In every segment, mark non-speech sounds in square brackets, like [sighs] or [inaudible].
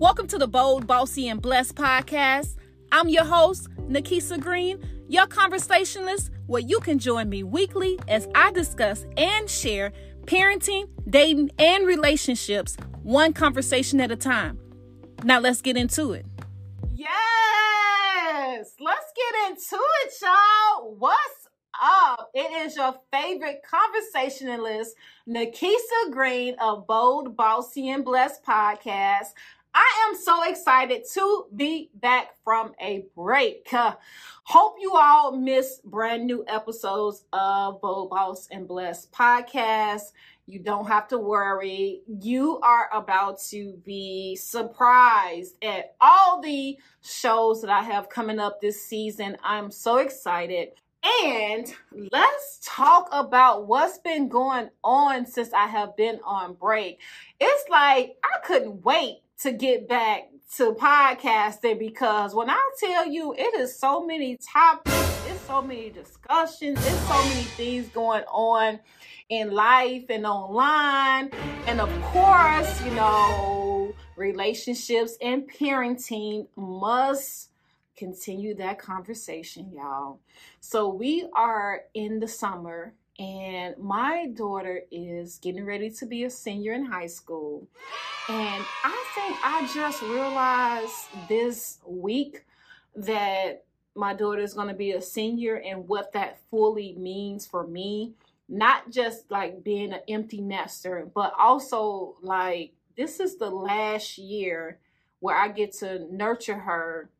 Welcome to the Bold, Bossy, and Blessed podcast. I'm your host, Nikisa Green, your conversationalist, where you can join me weekly as I discuss and share parenting, dating, and relationships, one conversation at a time. Now, let's get into it. Yes, let's get into it, y'all. What's up? It is your favorite conversationalist, Nikisa Green of Bold, Bossy, and Blessed podcast. I am so excited to be back from a break. Uh, hope you all miss brand new episodes of Bold Boss and Blessed podcast. You don't have to worry. You are about to be surprised at all the shows that I have coming up this season. I'm so excited. And let's talk about what's been going on since I have been on break. It's like I couldn't wait to get back to podcasting because when I tell you it is so many topics, it's so many discussions, it's so many things going on in life and online. And of course, you know, relationships and parenting must continue that conversation, y'all. So we are in the summer and my daughter is getting ready to be a senior in high school. And I think I just realized this week that my daughter is going to be a senior and what that fully means for me. Not just like being an empty nester, but also like this is the last year where I get to nurture her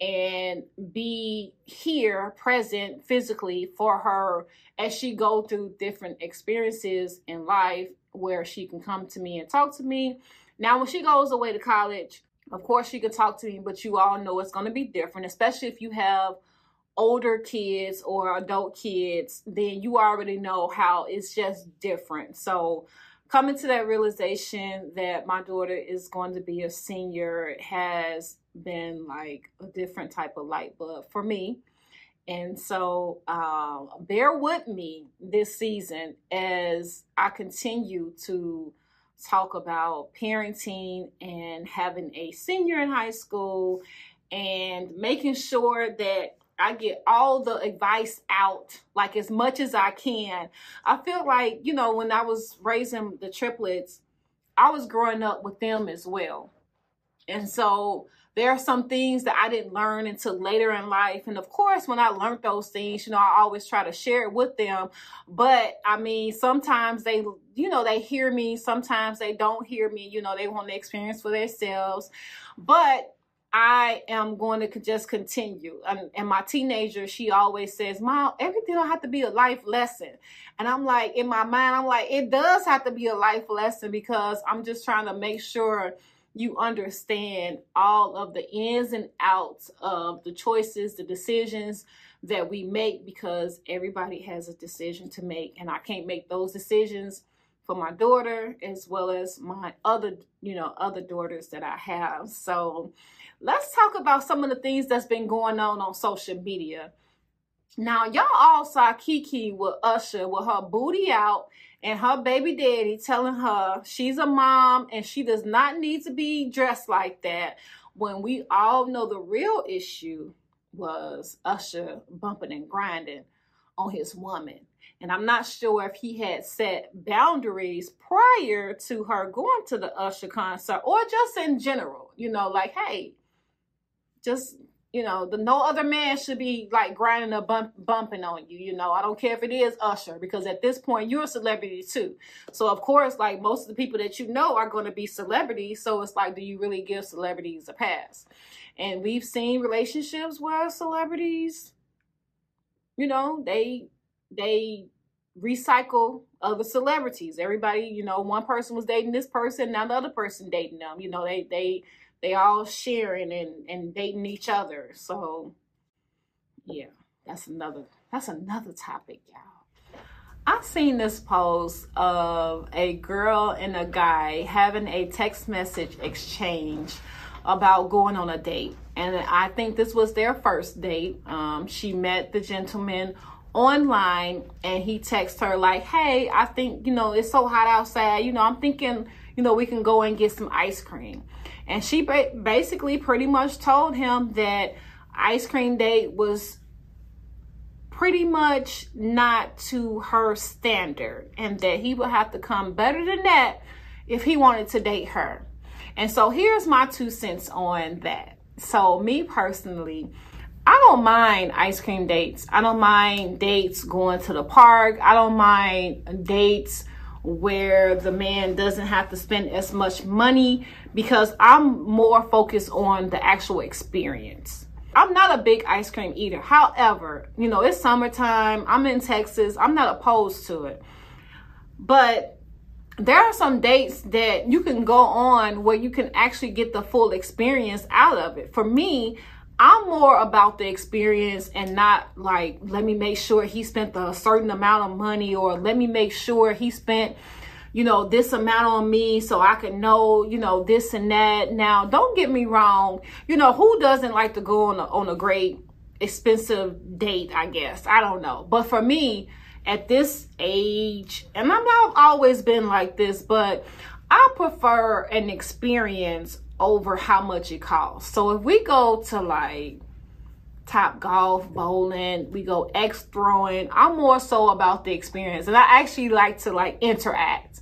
and be here present physically for her as she go through different experiences in life where she can come to me and talk to me. Now when she goes away to college of course she can talk to me but you all know it's going to be different especially if you have older kids or adult kids then you already know how it's just different. So coming to that realization that my daughter is going to be a senior has been like a different type of light bulb for me. And so uh, bear with me this season as I continue to talk about parenting and having a senior in high school and making sure that I get all the advice out, like as much as I can. I feel like, you know, when I was raising the triplets, I was growing up with them as well. And so there are some things that I didn't learn until later in life. And of course, when I learned those things, you know, I always try to share it with them. But I mean, sometimes they, you know, they hear me, sometimes they don't hear me, you know, they want the experience for themselves. But I am going to just continue. And, and, my teenager, she always says, Mom, everything don't have to be a life lesson. And I'm like, in my mind, I'm like, it does have to be a life lesson because I'm just trying to make sure you understand all of the ins and outs of the choices, the decisions that we make because everybody has a decision to make. And I can't make those decisions for my daughter as well as my other, you know, other daughters that I have. So let's talk about some of the things that's been going on on social media. Now, y'all all saw Kiki with Usher with her booty out and her baby daddy telling her she's a mom and she does not need to be dressed like that when we all know the real issue was Usher bumping and grinding on his woman. And I'm not sure if he had set boundaries prior to her going to the Usher concert or just in general, you know, like, hey, just you know, the no other man should be like grinding or bump, bumping on you. You know, I don't care if it is Usher because at this point you're a celebrity too. So of course, like most of the people that you know are going to be celebrities. So it's like, do you really give celebrities a pass? And we've seen relationships where celebrities, you know, they they recycle other celebrities. Everybody, you know, one person was dating this person, now the other person dating them. You know, they they they all sharing and, and dating each other. So yeah, that's another that's another topic, y'all. I've seen this post of a girl and a guy having a text message exchange about going on a date. And I think this was their first date. Um, she met the gentleman online and he texted her like, hey, I think, you know, it's so hot outside. You know, I'm thinking you know, we can go and get some ice cream. And she ba- basically pretty much told him that ice cream date was pretty much not to her standard and that he would have to come better than that if he wanted to date her. And so here's my two cents on that. So me personally, I don't mind ice cream dates. I don't mind dates going to the park. I don't mind dates where the man doesn't have to spend as much money because I'm more focused on the actual experience. I'm not a big ice cream eater. However, you know, it's summertime. I'm in Texas. I'm not opposed to it. But there are some dates that you can go on where you can actually get the full experience out of it. For me, I'm more about the experience and not like, let me make sure he spent a certain amount of money or let me make sure he spent you know, this amount on me so I can know, you know, this and that. Now, don't get me wrong. You know, who doesn't like to go on a, on a great expensive date, I guess. I don't know. But for me, at this age, and not always been like this, but I prefer an experience over how much it costs. So if we go to like Topgolf, bowling, we go axe throwing, I'm more so about the experience. And I actually like to like interact.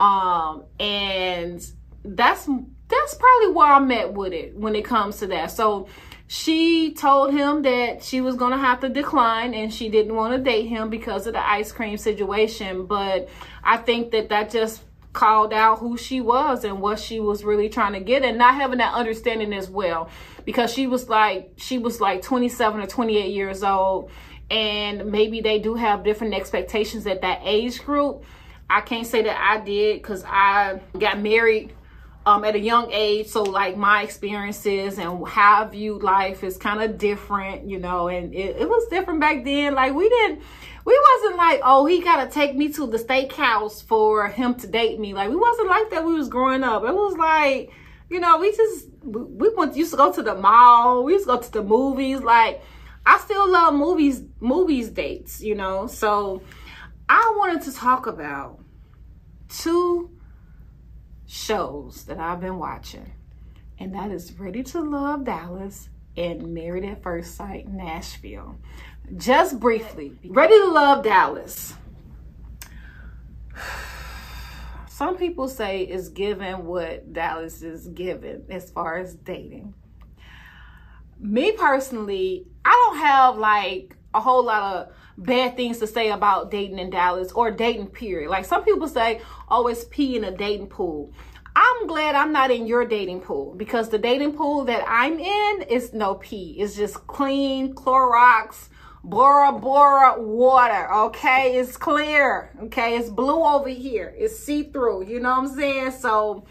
Um, and that's that's probably where I'm at with it when it comes to that. So she told him that she was gonna have to decline and she didn't want to date him because of the ice cream situation. But I think that that just called out who she was and what she was really trying to get and not having that understanding as well because she was like she was like 27 or 28 years old and maybe they do have different expectations at that age group I can't say that I did because I got married um, at a young age. So like my experiences and how I viewed life is kind of different, you know, and it, it was different back then. Like we didn't, we wasn't like, oh, he got to take me to the steakhouse for him to date me. Like we wasn't like that. We was growing up. It was like, you know, we just, we went, used to go to the mall. We used to go to the movies. Like I still love movies, movies dates, you know, so I wanted to talk about two shows that I've been watching, and that is Ready to Love Dallas and Married at First Sight Nashville. Just briefly, Ready to Love Dallas. [sighs] Some people say it's given what Dallas is given as far as dating. Me personally, I don't have like a whole lot of bad things to say about dating in Dallas or dating period. Like some people say, oh, it's pee in a dating pool. I'm glad I'm not in your dating pool because the dating pool that I'm in is no pee. It's just clean Clorox, Bora Bora water. Okay, it's clear. Okay, it's blue over here. It's see through. You know what I'm saying? So,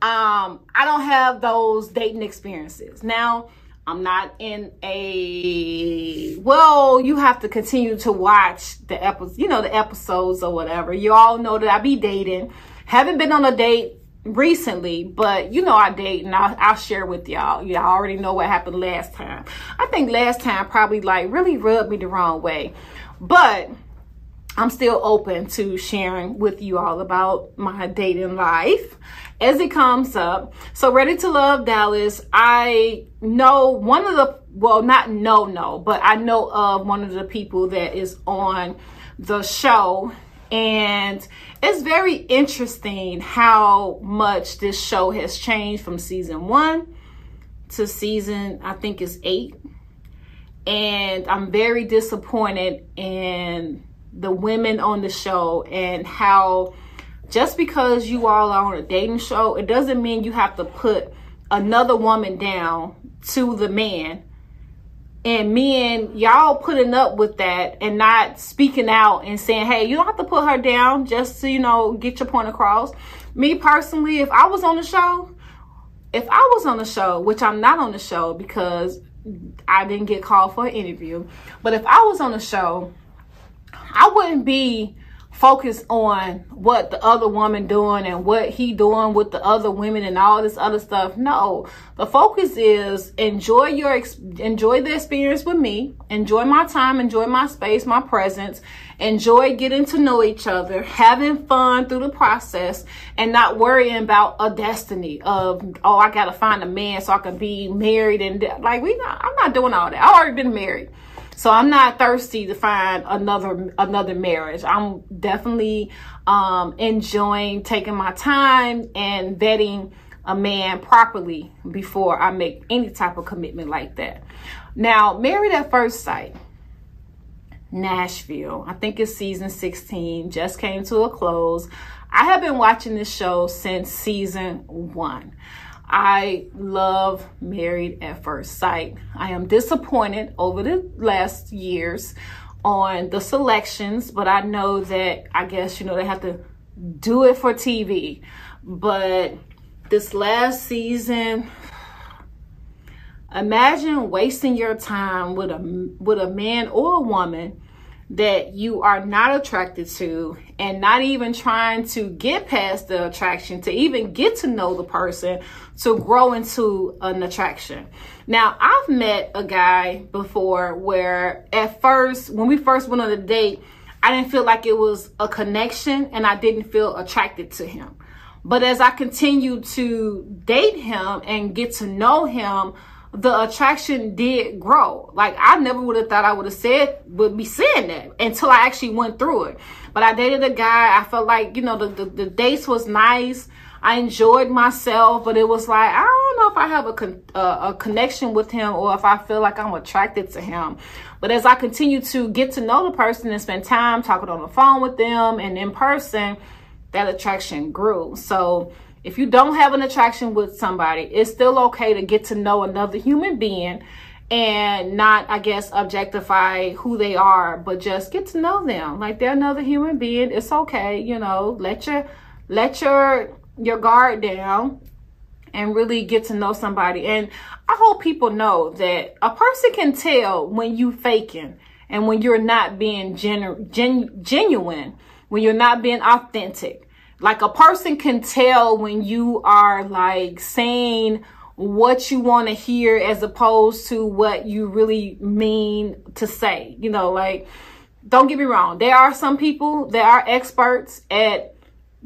um, I don't have those dating experiences now. I'm not in a well, you have to continue to watch the episodes, you know, the episodes or whatever. You all know that I be dating. Haven't been on a date recently, but you know I date and I'll, I'll share with y'all. Y'all already know what happened last time. I think last time probably like really rubbed me the wrong way. But I'm still open to sharing with you all about my dating life as it comes up. So Ready to Love Dallas, I know one of the, well, not know, no, but I know of one of the people that is on the show. And it's very interesting how much this show has changed from season one to season, I think it's eight. And I'm very disappointed in the women on the show and how just because you all are on a dating show, it doesn't mean you have to put another woman down to the man. And men, y'all putting up with that and not speaking out and saying, hey, you don't have to put her down just to, you know, get your point across. Me personally, if I was on the show, if I was on the show, which I'm not on the show because I didn't get called for an interview, but if I was on the show, I wouldn't be focus on what the other woman doing and what he doing with the other women and all this other stuff. No, the focus is enjoy your enjoy the experience with me, enjoy my time, enjoy my space, my presence, enjoy getting to know each other, having fun through the process, and not worrying about a destiny of oh I gotta find a man so I can be married and like we not. I'm not doing all that. I already been married. So I'm not thirsty to find another another marriage. I'm definitely um, enjoying taking my time and vetting a man properly before I make any type of commitment like that. Now, Married at First Sight, Nashville. I think it's season 16, just came to a close. I have been watching this show since season one. I love Married at First Sight. I am disappointed over the last years on the selections, but I know that I guess, you know, they have to do it for TV. But this last season, imagine wasting your time with a with a man or a woman that you are not attracted to and not even trying to get past the attraction to even get to know the person to grow into an attraction. Now, I've met a guy before where at first, when we first went on a date, I didn't feel like it was a connection and I didn't feel attracted to him. But as I continued to date him and get to know him, the attraction did grow. Like I never would have thought I would have said would be saying that until I actually went through it. But I dated a guy. I felt like you know the the, the dates was nice. I enjoyed myself, but it was like I don't know if I have a con- uh, a connection with him or if I feel like I'm attracted to him. But as I continue to get to know the person and spend time talking on the phone with them and in person, that attraction grew. So if you don't have an attraction with somebody, it's still okay to get to know another human being and not, I guess, objectify who they are, but just get to know them. Like they're another human being. It's okay, you know, let your let your your guard down and really get to know somebody. And I hope people know that a person can tell when you faking and when you're not being genu- gen- genuine, when you're not being authentic. Like a person can tell when you are like saying what you want to hear as opposed to what you really mean to say. You know, like, don't get me wrong. There are some people that are experts at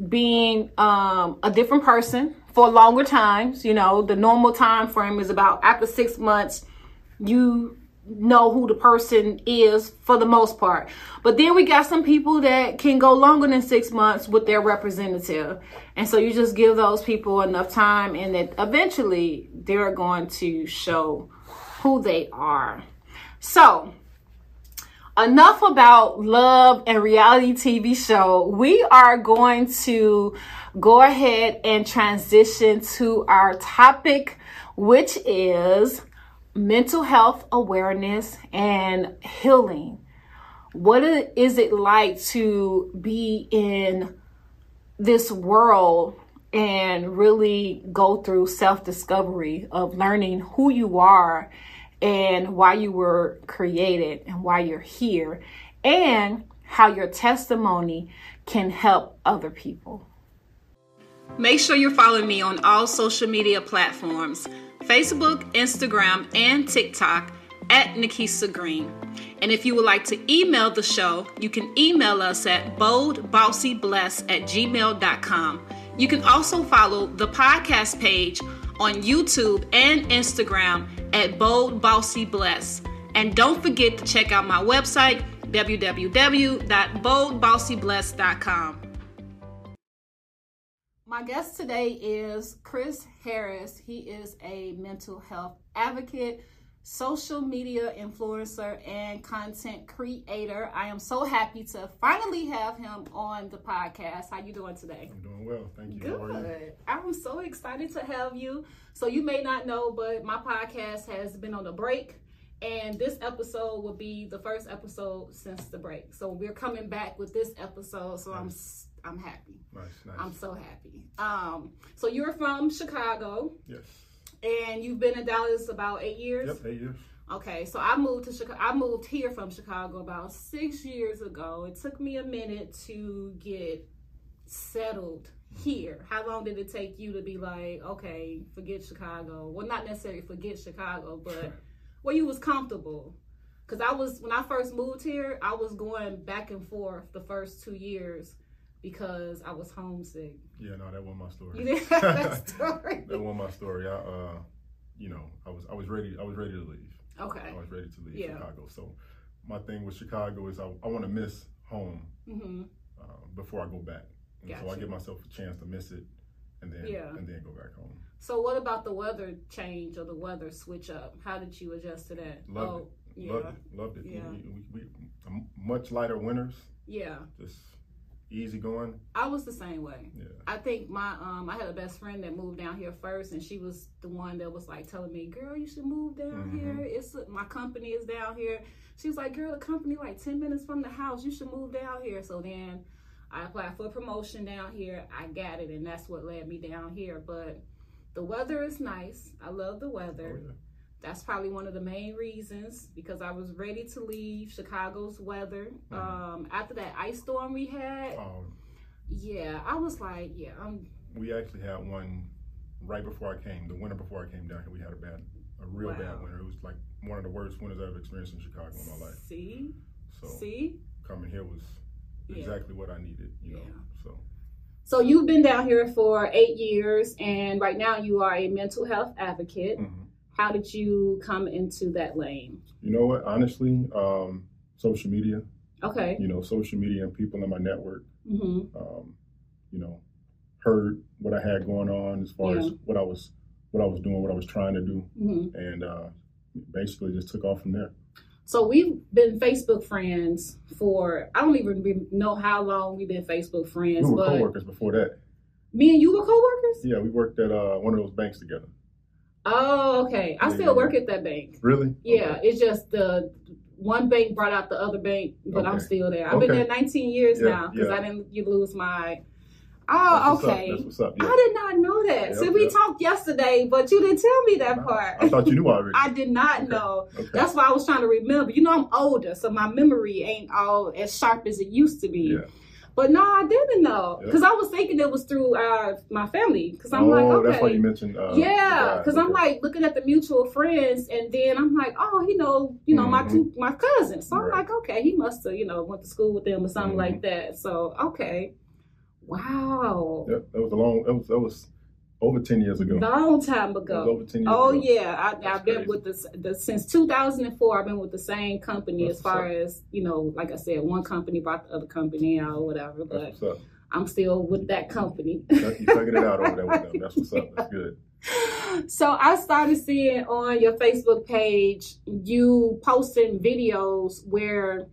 being um, a different person for longer times. You know, the normal time frame is about after six months, you know who the person is for the most part. But then we got some people that can go longer than six months with their representative. And so you just give those people enough time and that eventually they're going to show who they are. So enough about love and reality TV show. We are going to go ahead and transition to our topic, which is mental health awareness and healing. What is it like to be in this world and really go through self discovery of learning who you are and why you were created and why you're here, and how your testimony can help other people? Make sure you're following me on all social media platforms Facebook, Instagram, and TikTok at Nikisa Green. And if you would like to email the show, you can email us at boldbossybless at gmail.com. You can also follow the podcast page on YouTube and Instagram at Bold Bossy Bless. And don't forget to check out my website, www.boldbossybless.com. My guest today is Chris Harris. He is a mental health advocate, social media influencer, and content creator. I am so happy to finally have him on the podcast. How you doing today? I'm doing well. Thank you. Good. I'm so excited to have you. So you may not know, but my podcast has been on a break. And this episode will be the first episode since the break. So we're coming back with this episode. So. I'm I'm happy. Nice, nice. I'm so happy. Um, so you're from Chicago. Yes. And you've been in Dallas about eight years. Yep, eight years. Okay, so I moved to Chicago. I moved here from Chicago about six years ago. It took me a minute to get settled here. How long did it take you to be like, okay, forget Chicago? Well, not necessarily forget Chicago, but [laughs] where you was comfortable. Because I was when I first moved here, I was going back and forth the first two years because I was homesick. Yeah, no, that wasn't my story. You didn't that [laughs] story. that wasn't my story. I, uh, you know, I was I was ready. I was ready to leave. Okay. I was ready to leave Yeah. Chicago. So my thing with Chicago is I, I want to miss home hmm uh, before I go back. And so I give myself a chance to miss it, and then Yeah. and then go back home. So what about the weather change or the weather switch up? How did you adjust to that? Loved oh, it. yeah. Loved it. Loved it. Yeah. We, we, we, much lighter winters, Yeah. just easy going. I was the same way. Yeah. I think my um I had a best friend that moved down here first and she was the one that was like telling me, Girl, you should move down Mhm. here. It's my company is down here. She was like, Girl, the company like ten minutes from the house. You should move down here. So then I applied for a promotion down here. I got it and that's what led me down here. But the weather is nice. I love the Oh, weather. yeah. That's probably one of the main reasons because I was ready to leave Chicago's weather. Mhm. Um, after that ice storm we had, Um, yeah, I was like, yeah, I'm we actually had one right before I came. The winter before I came down here, we had a bad, a real Wow. bad winter. It was like one of the worst winters I've experienced in Chicago in my life. See, So see. coming here was Yeah. exactly what I needed. You know. Yeah. So So you've been down here for eight years, and right now you are a mental health advocate. mhm. How did you come into that lane? you know what? Honestly, um, social media. Okay. You know, social media and people in my network. hmm Um, you know, heard what I had going on as far as what I was, what I was doing, what I was trying to do, hmm and uh, basically just took off from there. So we've been Facebook friends for I don't even know how long we've been Facebook friends, We were but coworkers before that. me and you were coworkers. Yeah, we worked at uh, one of those banks together. Oh, okay. I Yeah, still work at that bank. Really? Yeah, Okay. it's just the one bank brought out the other bank, but I'm still there. I've been there 19 years Yeah, now because yeah. I didn't you lose my. That's Oh, what's up. okay. That's what's up. Yeah. I did not know that. Yep, so we yep. talked yesterday, but you didn't tell me that part. I thought you knew already. [laughs] I did not Okay. know. okay. That's why I was trying to remember. You know, I'm older, so my memory ain't all as sharp as it used to be. Yeah. But no, I didn't know Yep. because I was thinking it was through uh, my family. Because I'm oh, like, okay, that's why you mentioned. Uh, yeah, because I'm like looking at the mutual friends, and then I'm like, oh, you know, you know, my Mhm. two my cousins. So I'm like, okay, he must have, you know, went to school with them or something Mhm. like that. So okay, wow, Yep, that was a long. That was that was over ten years ago. long time ago. over ten years Oh ago. yeah, I, I've been with this the, since 2004. I've been with the same company That's as far as you know, like I said, one company brought the other company out or whatever. But That's up. I'm still with that company. You figured it out over there with them. That's what's up. That's good. [laughs] so I started seeing on your Facebook page you posting videos where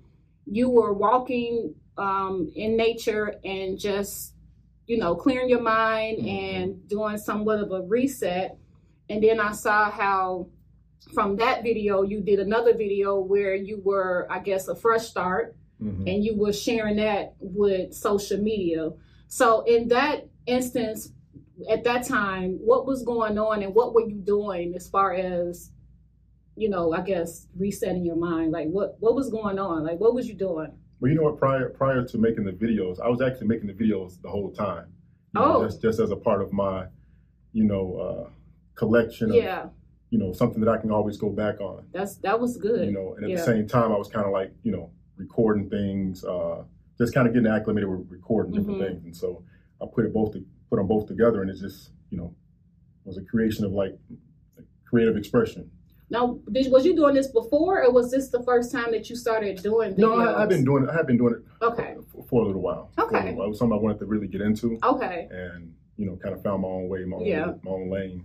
you were walking um, in nature and just you know clearing your mind Mhm. and doing somewhat of a reset. And then I saw how from that video you did another video where you were, I guess, a fresh start Mhm. and you were sharing that with social media. So in that instance, at that time, what was going on and what were you doing as far as, you know, I guess resetting your mind? Like what what was going on? Like what was you doing? Well, you know what? Prior prior to making the videos, I was actually making the videos the whole time. You know, Oh. just just as a part of my, you know, uh, collection of Yeah, you know something that I can always go back on. that's that was good. You know, and at Yeah. the same time, I was kind of like you know recording things, uh, just kind of getting acclimated with recording different Mhm. things, and so I put it both to, put them both together, and it just you know was a creation of like creative expression. Now, did, was you doing this before, or was this the first time that you started doing videos? No, I, I've been doing it. I have been doing it Okay. for, for a little while. Okay. little while. It was something I wanted to really get into. Okay. and you know, kind of found my own way, my own, Yeah. my own lane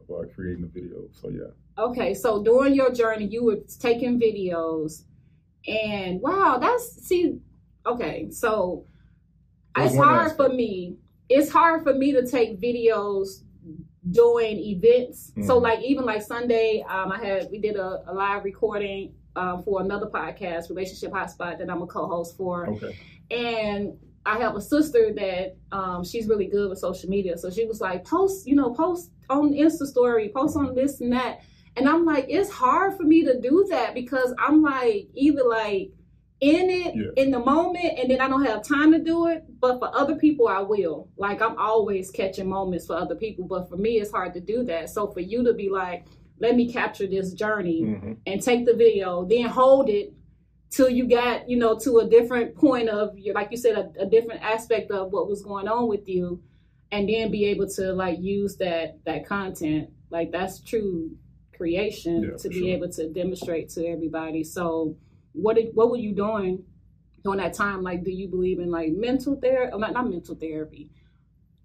of uh, creating the video. So yeah, Okay, so during your journey, you were taking videos, and wow, that's see. Okay, so it's hard for me. It's hard for me to take videos doing events. So Mhm. like even like Sunday, um, I had we did a, a live recording um, for another podcast, Relationship Hotspot, that I'm a co-host for, okay, and I have a sister that um, she's really good with social media. So she was like, post, you know, post on Insta story, post on this and that. And I'm like, it's hard for me to do that because I'm like either like in it Yeah. in the moment and then I don't have time to do it. But for other people I will. Like I'm always catching moments for other people. But for me it's hard to do that. So for you to be like, let me capture this journey Mhm. and take the video, then hold it till you got, you know, to a different point of your like you said, a, a different aspect of what was going on with you, and then be able to like use that that content. Like that's true creation Yeah, to be sure. able to demonstrate to everybody. So what did what were you doing during that time? Like do you believe in like mental therapy not not mental therapy,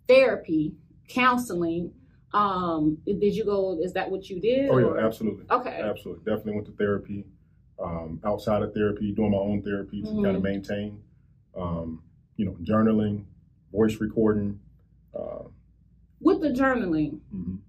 therapy, counseling? Um did you go is that what you did? Oh or- yeah, absolutely. Okay. Absolutely. Definitely went to therapy. Um, outside of therapy, doing my own therapy to Mhm. kind of maintain, um, you know, journaling, voice recording. Uh, With the journaling, mhm.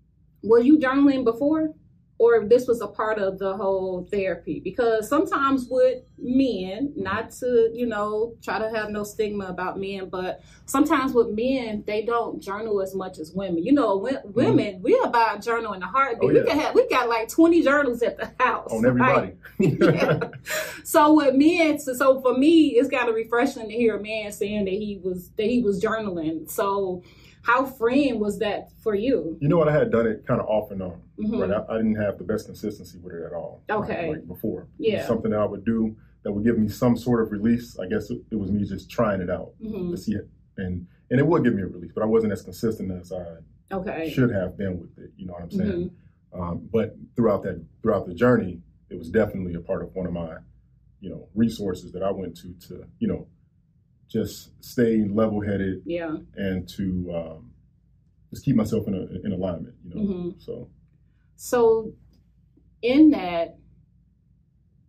were you journaling before or if this was a part of the whole therapy because sometimes with men not to you know try to have no stigma about men but sometimes with men they don't journal as much as women you know wo- mm-hmm. women we about journal in a heartbeat Oh, we yeah. can have we got like 20 journals at the house On right? everybody. [laughs] Yeah. so with men so, so for me it's kind of refreshing to hear a man saying that he was that he was journaling so how freeing was that for you You know what? I had done it kind of off and on. Mhm. Right. I, I didn't have the best consistency with it at all. Okay. Like before. Yeah. something that I would do that would give me some sort of release. I guess it, it was me just trying it out Mhm. to see it. And and it would give me a release, but I wasn't as consistent as I Okay. should have been with it. You know what I'm saying? Mhm. Um, but throughout that throughout the journey, it was definitely a part of one of my, you know, resources that I went to to you know, just stay level headed Yeah. and to um, just keep myself in a, in alignment. You know, Mhm. so So, in that,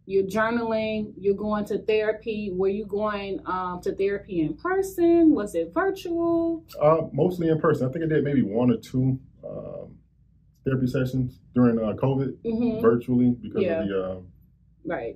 you're journaling, you're going to therapy. Were you going um, to therapy in person? Was it virtual? uh, mostly in person. I think I did maybe one or two um, therapy sessions during uh, COVID, hmm virtually because Yeah. of the uh, Right.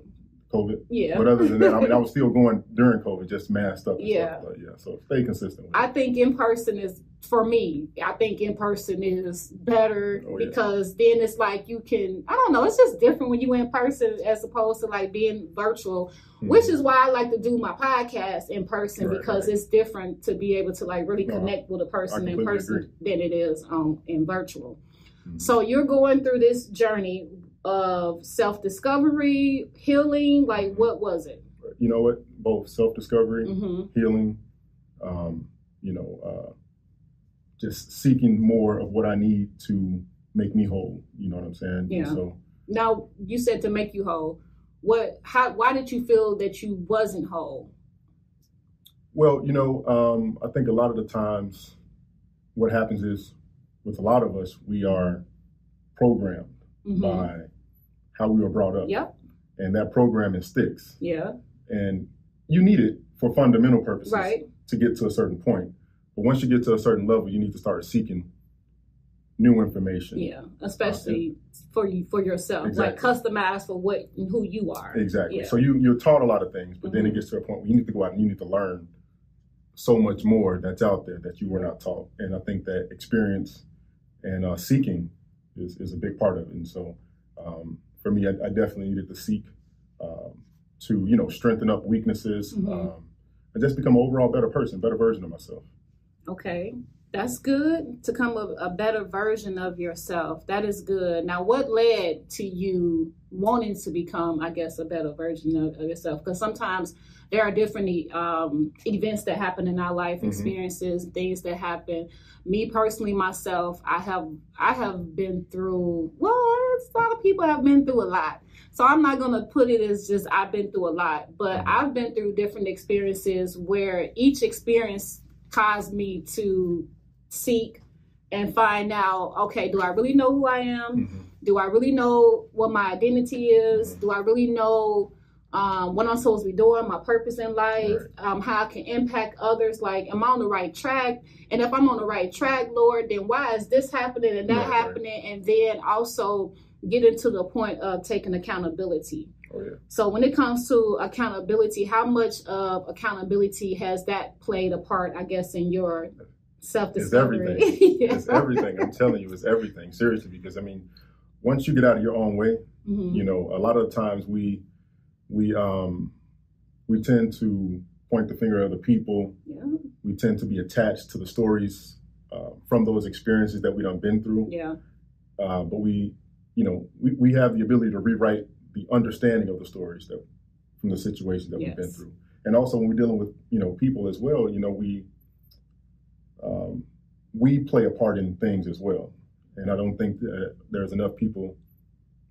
COVID. Yeah. But other than that, I mean, I was [laughs] still going during COVID, just masked up. Yeah. Stuff, but yeah. So stay consistent. With I it. think in person is for me. I think in person is better Oh, yeah. because then it's like you can. I don't know. It's just different when you in person as opposed to like being virtual. Mhm. which is why I like to do my podcast in person Right, because right. it's different to be able to like really No, connect with a person in person agree. than it is um in virtual. Mhm. So you're going through this journey of self discovery, healing. Like what was it? you know what? Both self discovery, hmm healing, um, you know, uh, just seeking more of what I need to make me whole. You know what I'm saying? Yeah. So Now you said to make you whole. What? How? Why did you feel that you wasn't whole? Well, you know, um, I think a lot of the times what happens is with a lot of us, we are programmed Mhm. by how we were brought up. Yep. And that programming sticks. Yeah. And you need it for fundamental purposes Right. to get to a certain point. But once you get to a certain level, you need to start seeking new information. Yeah. Especially for you for yourself, like Exactly. customized for what and who you are. Exactly. Yeah. So you you're taught a lot of things, but then Mhm. it gets to a point where you need to go out and you need to learn so much more that's out there that you were not taught. And I think that experience and uh, seeking is, is a big part of it. And so um, for me, I, I definitely needed to seek um, to you know strengthen up weaknesses Mhm. um, and just become an overall better person, better version of myself. Okay, that's good to come a, a better version of yourself. That is good. Now, what led to you wanting to become, I guess, a better version of, of yourself? Because sometimes there are different um, events that happen in our life, Mhm. experiences, things that happen. Me personally, myself, I have I have been through. Well, it's a lot of people have been through a lot. So I'm not gonna put it as just I've been through a lot, but. I've been through different experiences where each experience caused me to seek and find out okay do i really know who i am mm-hmm. do i really know what my identity is do i really know um, what i'm supposed to be doing my purpose in life um, how i can impact others like am i on the right track and if i'm on the right track lord then why is this happening and that right. happening and then also getting to the point of taking accountability Oh yeah. so when it comes to accountability, how much of accountability has that played a part, I guess, in your self It's discovery? everything. [laughs] It's everything. I'm telling you, it's everything. Seriously, because I mean, once you get out of your own way, Mhm. you know, a lot of times we we um we tend to point the finger at other people. Yeah. We tend to be attached to the stories uh, from those experiences that we done been through. Yeah. Uh, but we, you know, we, we have the ability to rewrite the understanding of the stories that from the situations that we've been through. And also when we're dealing with, you know, people as well, you know, we um, we play a part in things as well. And I don't think that there's enough people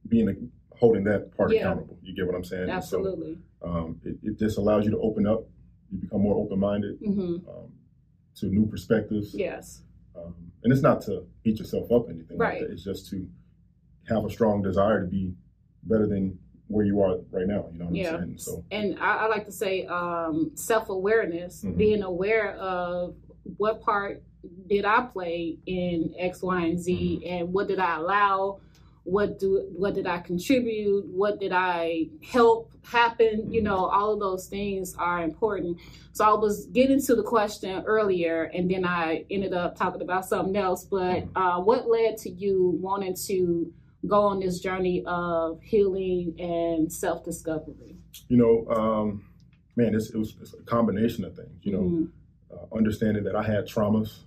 being holding that part Yeah. accountable. You get what I'm saying? And so, Absolutely. um, it, it just allows you to open up. You become more open-minded hmm um, to new perspectives. Yes. Um, and it's not to beat yourself up or anything Right. like. It's just to have a strong desire to be better than where you are right now. You know what Yeah. I'm saying? So and I, I like to say um, self awareness, Mhm. being aware of what part did I play in X, Y, and Z, Mm-hmm. and what did I allow, what do what did I contribute, what did I help happen. You Mhm. know, all of those things are important. So I was getting to the question earlier, and then I ended up talking about something else. But Mhm. uh, what led to you wanting to go on this journey of healing and self discovery? you know, um, man, it's, it was it's a combination of things. You know, Mhm. uh, understanding that I had traumas.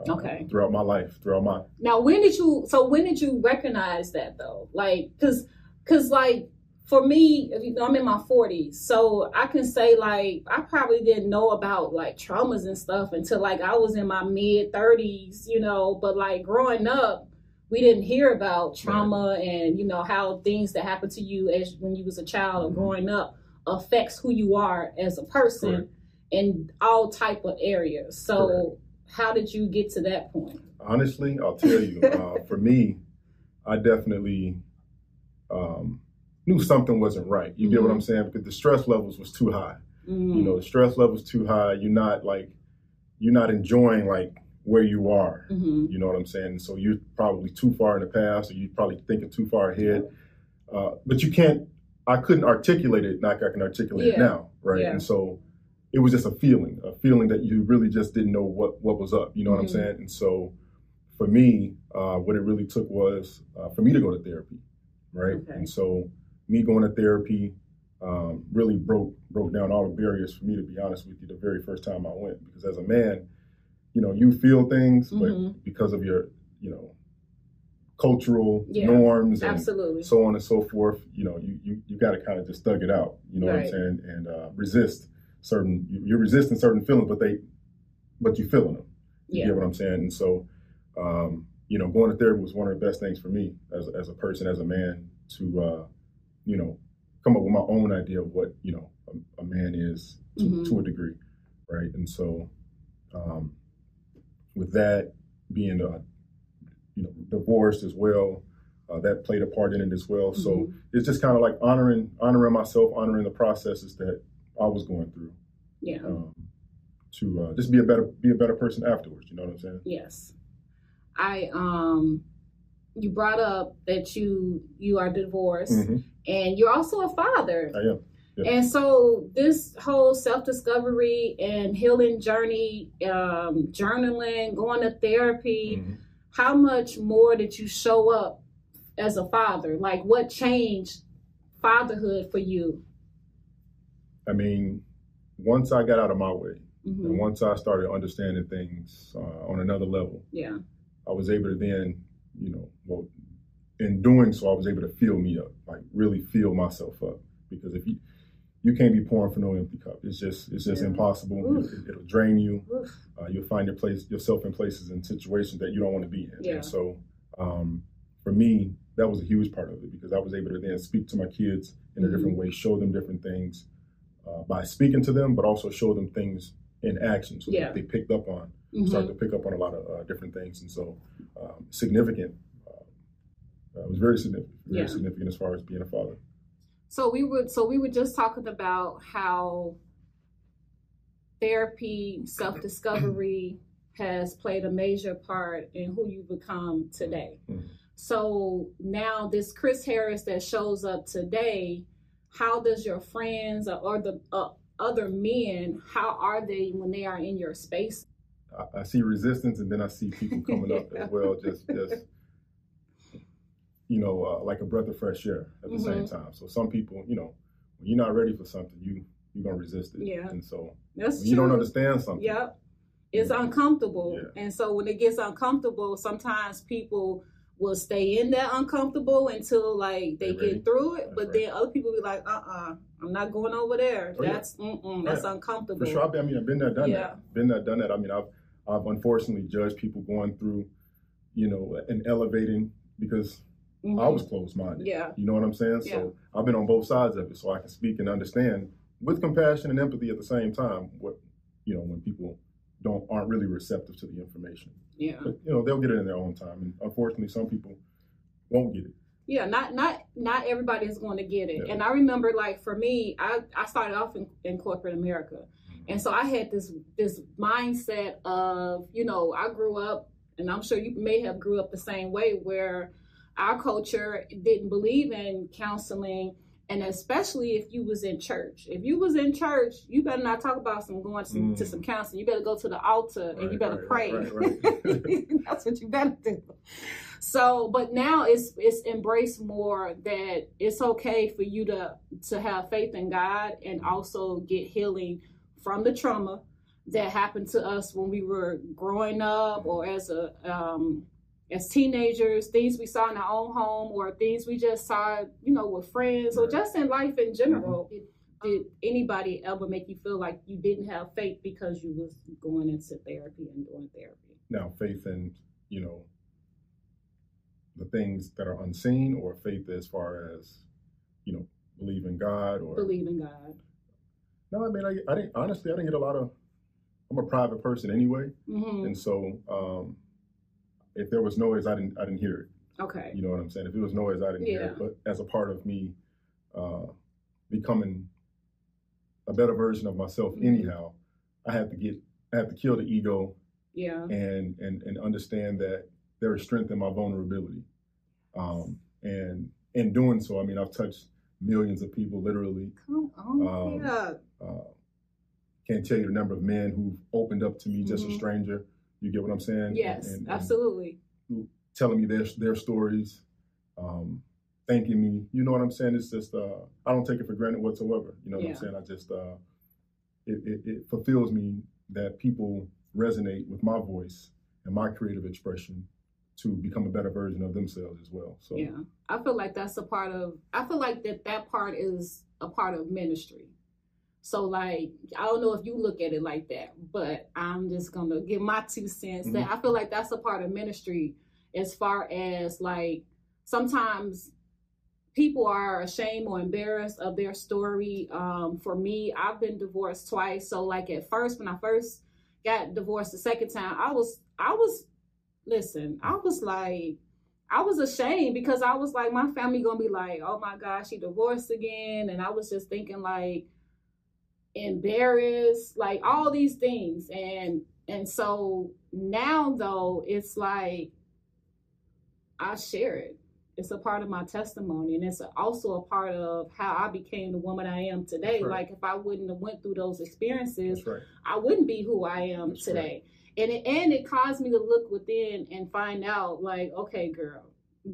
Uh, Okay. Throughout my life, throughout my Now, when did you? So when did you recognize that though? Like, cause, cause like for me, you know, I'm in my 40s, so I can say like I probably didn't know about like traumas and stuff until like I was in my mid 30s, you know. But like growing up, we didn't hear about trauma and you know how things that happen to you as when you was a child and Mhm. growing up affects who you are as a person Correct. in all type of areas. So how did you get to that point? honestly, I'll tell you, [laughs] uh, for me, I definitely um, knew something wasn't right. You get what I'm saying? Because the stress levels was too high. Mm. You know, the stress levels too high. You're not like you're not enjoying like where you are. hmm You know what I'm saying? So you're probably too far in the past, or you're probably thinking too far ahead. Uh, but you can't. I couldn't articulate it like I can articulate it now, right? Yeah. And so it was just a feeling, a feeling that you really just didn't know what what was up. You know what I'm Mhm. saying? And so for me, uh, what it really took was uh, for me to go to therapy, right? Okay. And so me going to therapy um, really broke broke down all the barriers for me. To be honest with you, the very first time I went, because as a man, you know, you feel things, Mhm. but because of your, you know, cultural Yeah, norms and Absolutely. so on and so forth, you know, you you, you got to kind of just thug it out. You know what I'm saying? And uh, resist certain. you- You're resisting certain feelings, but they, but you're feeling them. You yeah. get what I'm saying? And so, um, you know, going to therapy was one of the best things for me as as a person, as a man, to uh, you know, come up with my own idea of what you know a, a man is to, Mhm. to a degree, right? And so, um, with that being uh, you know divorced as well, uh, that played a part in it as well. So Mhm. it's just kind of like honoring honoring myself, honoring the processes that I was going through Yeah. um, to uh, just be a better be a better person afterwards. You know what I'm saying? Yes. I um you brought up that you you are divorced Mhm. and you're also a father. I am. Yeah. And so this whole self-discovery and healing journey, um, journaling, going to therapy, Mhm. how much more did you show up as a father? Like what changed fatherhood for you? I mean, once I got out of my way, Mhm. and once I started understanding things uh, on another level, Yeah. I was able to then, you know, well, in doing so, I was able to fill me up, like really fill myself up. Because if you you can't be pouring from no empty cup, it's just it's just Yeah. impossible. It, will drain you. Uh, you'll find your place yourself in places and situations that you don't want to be in. Yeah. And so, um, for me, that was a huge part of it because I was able to then speak to my kids in a Mhm. different way, show them different things uh, by speaking to them, but also show them things in action so Yeah. that they picked up on Mhm. started to pick up on a lot of uh, different things, and so um, significant. Uh, it was very significant, very Yeah. significant as far as being a father. So we would so we were just talking about how therapy, self-discovery [clears throat] has played a major part in who you become today. Mhm. So now this Chris Harris that shows up today, how does your friends or, or the uh, other men, how are they when they are in your space? I, I see resistance, and then I see people coming up as well, just just you know, uh, like a breath of fresh air at the same time. So some people, you know, when you're not ready for something, you you're gonna resist it. Yeah. And so That's when you don't understand something, Yep. It's uncomfortable. Yeah. And so when it gets uncomfortable, sometimes people will stay in that uncomfortable until like they ready. get through it. That's but right. then other people be like, uh uh-uh, I'm not going over there. Oh, yeah. that's mm-mm, that's Yeah. uncomfortable. for sure. I mean, I mean, I've been there, done Yeah. that. Been there, done that. I mean, I've I've unfortunately judged people going through, you know, and elevating because Mhm. I was closed minded. Yeah. You know what I'm saying? So I've been on both sides of it, so I can speak and understand with compassion and empathy at the same time. What you know when people don't aren't really receptive to the information, Yeah. but you know they'll get it in their own time. And unfortunately, some people won't get it. Yeah, not not not everybody is going to get it. Yeah. And I remember like for me, I I started off in, in corporate America. Mm-hmm. And so I had this this mindset of, you know, I grew up and I'm sure you may have grew up the same way where our culture didn't believe in counseling and especially if you was in church. If you was in church, you better not talk about some going to, Mm. to some counseling. You better go to the altar and you better right, pray. right, right. [laughs] [laughs] That's what you better do. So, but now it's it's embraced more that it's okay for you to to have faith in God and also get healing from the trauma that happened to us when we were growing up or as a um, as teenagers, things we saw in our own home or things we just saw, you know, with friends or just in life in general. Did, did anybody ever make you feel like you didn't have faith because you was going into therapy and doing therapy? now faith in you know the things that are unseen or faith as far as you know believe in god or Believe in God. no i mean I, I didn't honestly i didn't get a lot of i'm a private person anyway hmm and so um if there was noise i didn't i didn't hear it Okay. you know what i'm saying if it was noise i didn't hear it but as a part of me uh becoming a better version of myself Mhm. anyhow i had to get i had to kill the ego Yeah. and and and understand that there is strength in my vulnerability. Um, and in doing so, I mean, I've touched millions of people literally. Come on. Um, yeah. Uh, can't tell you the number of men who've opened up to me, just Mhm. a stranger. You get what I'm saying? Yes, And- and absolutely. telling me their their stories, um, thanking me. You know what I'm saying? It's just uh, I don't take it for granted whatsoever. You know what Yeah. I'm saying? I just uh, it, it, it fulfills me that people resonate with my voice and my creative expression to become a better version of themselves as well. So Yeah. I feel like that's a part of I feel like that that part is a part of ministry. So like I don't know if you look at it like that, but I'm just gonna give my two cents that I feel like that's a part of ministry as far as like sometimes people are ashamed or embarrassed of their story. Um, for me, I've been divorced twice. So like at first when I first got divorced the second time, I was I was listen, I was like I was ashamed because I was like, my family gonna be like, oh my gosh, she divorced again, and I was just thinking like embarrassed, like all these things, and and so now though it's like I share it. It's a part of my testimony, and it's also a part of how I became the woman I am today. Right. Like if I wouldn't have went through those experiences, right. I wouldn't be who I am That's today. And it, and it caused me to look within and find out like, okay, girl,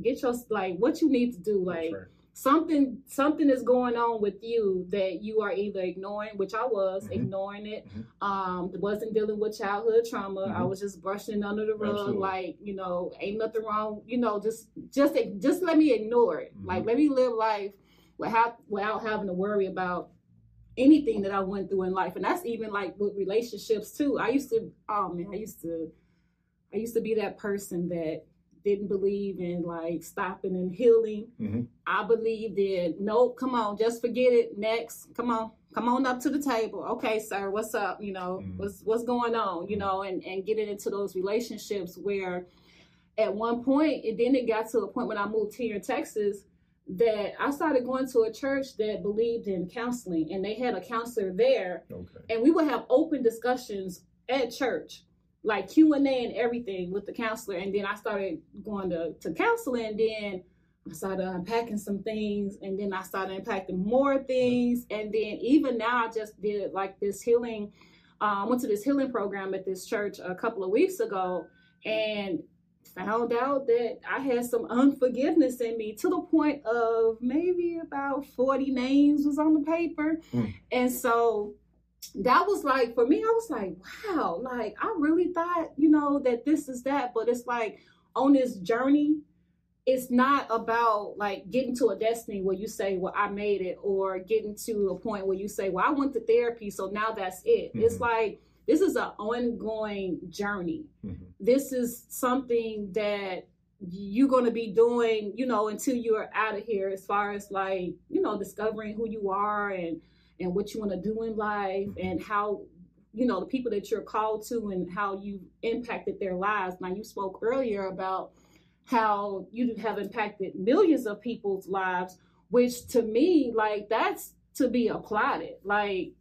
get your like what you need to do. Like That's right. Something something is going on with you that you are either ignoring, which I was Mhm. ignoring it. Mhm. Um, wasn't dealing with childhood trauma. I Mhm. was just brushing under the rug, Absolutely. like you know, ain't nothing wrong. You know, just just just let me ignore it. Mhm. Like let me live life without without having to worry about anything that I went through in life. And that's even like with relationships too. I used to, oh man, I used to, I used to be that person that didn't believe in like stopping and healing. Mhm. I believed in, nope, come on, just forget it. Next, come on, come on up to the table. Okay, sir, what's up? You know, Mhm. what's what's going on? You know, and and getting into those relationships where, at one point, and then it got to a point when I moved here in Texas that I started going to a church that believed in counseling, and they had a counselor there, Okay. and we would have open discussions at church like q&a and everything with the counselor and then i started going to, to counseling and then i started unpacking some things and then i started unpacking more things and then even now i just did like this healing um, went to this healing program at this church a couple of weeks ago and found out that I had some unforgiveness in me to the point of maybe about 40 names was on the paper. Mm. And so that was like for me, I was like, wow, like I really thought, you know, that this is that, but it's like on this journey, it's not about like getting to a destiny where you say, well, I made it, or getting to a point where you say, well, I went to therapy, so now that's it. Mm-hmm. It's like this is an ongoing journey. Mm-hmm. This is something that you're going to be doing, you know, until you're out of here, as far as like, you know, discovering who you are and and what you want to do in life and how you know the people that you're called to and how you impacted their lives. Now you spoke earlier about how you have impacted millions of people's lives which to me like that's to be applauded. Like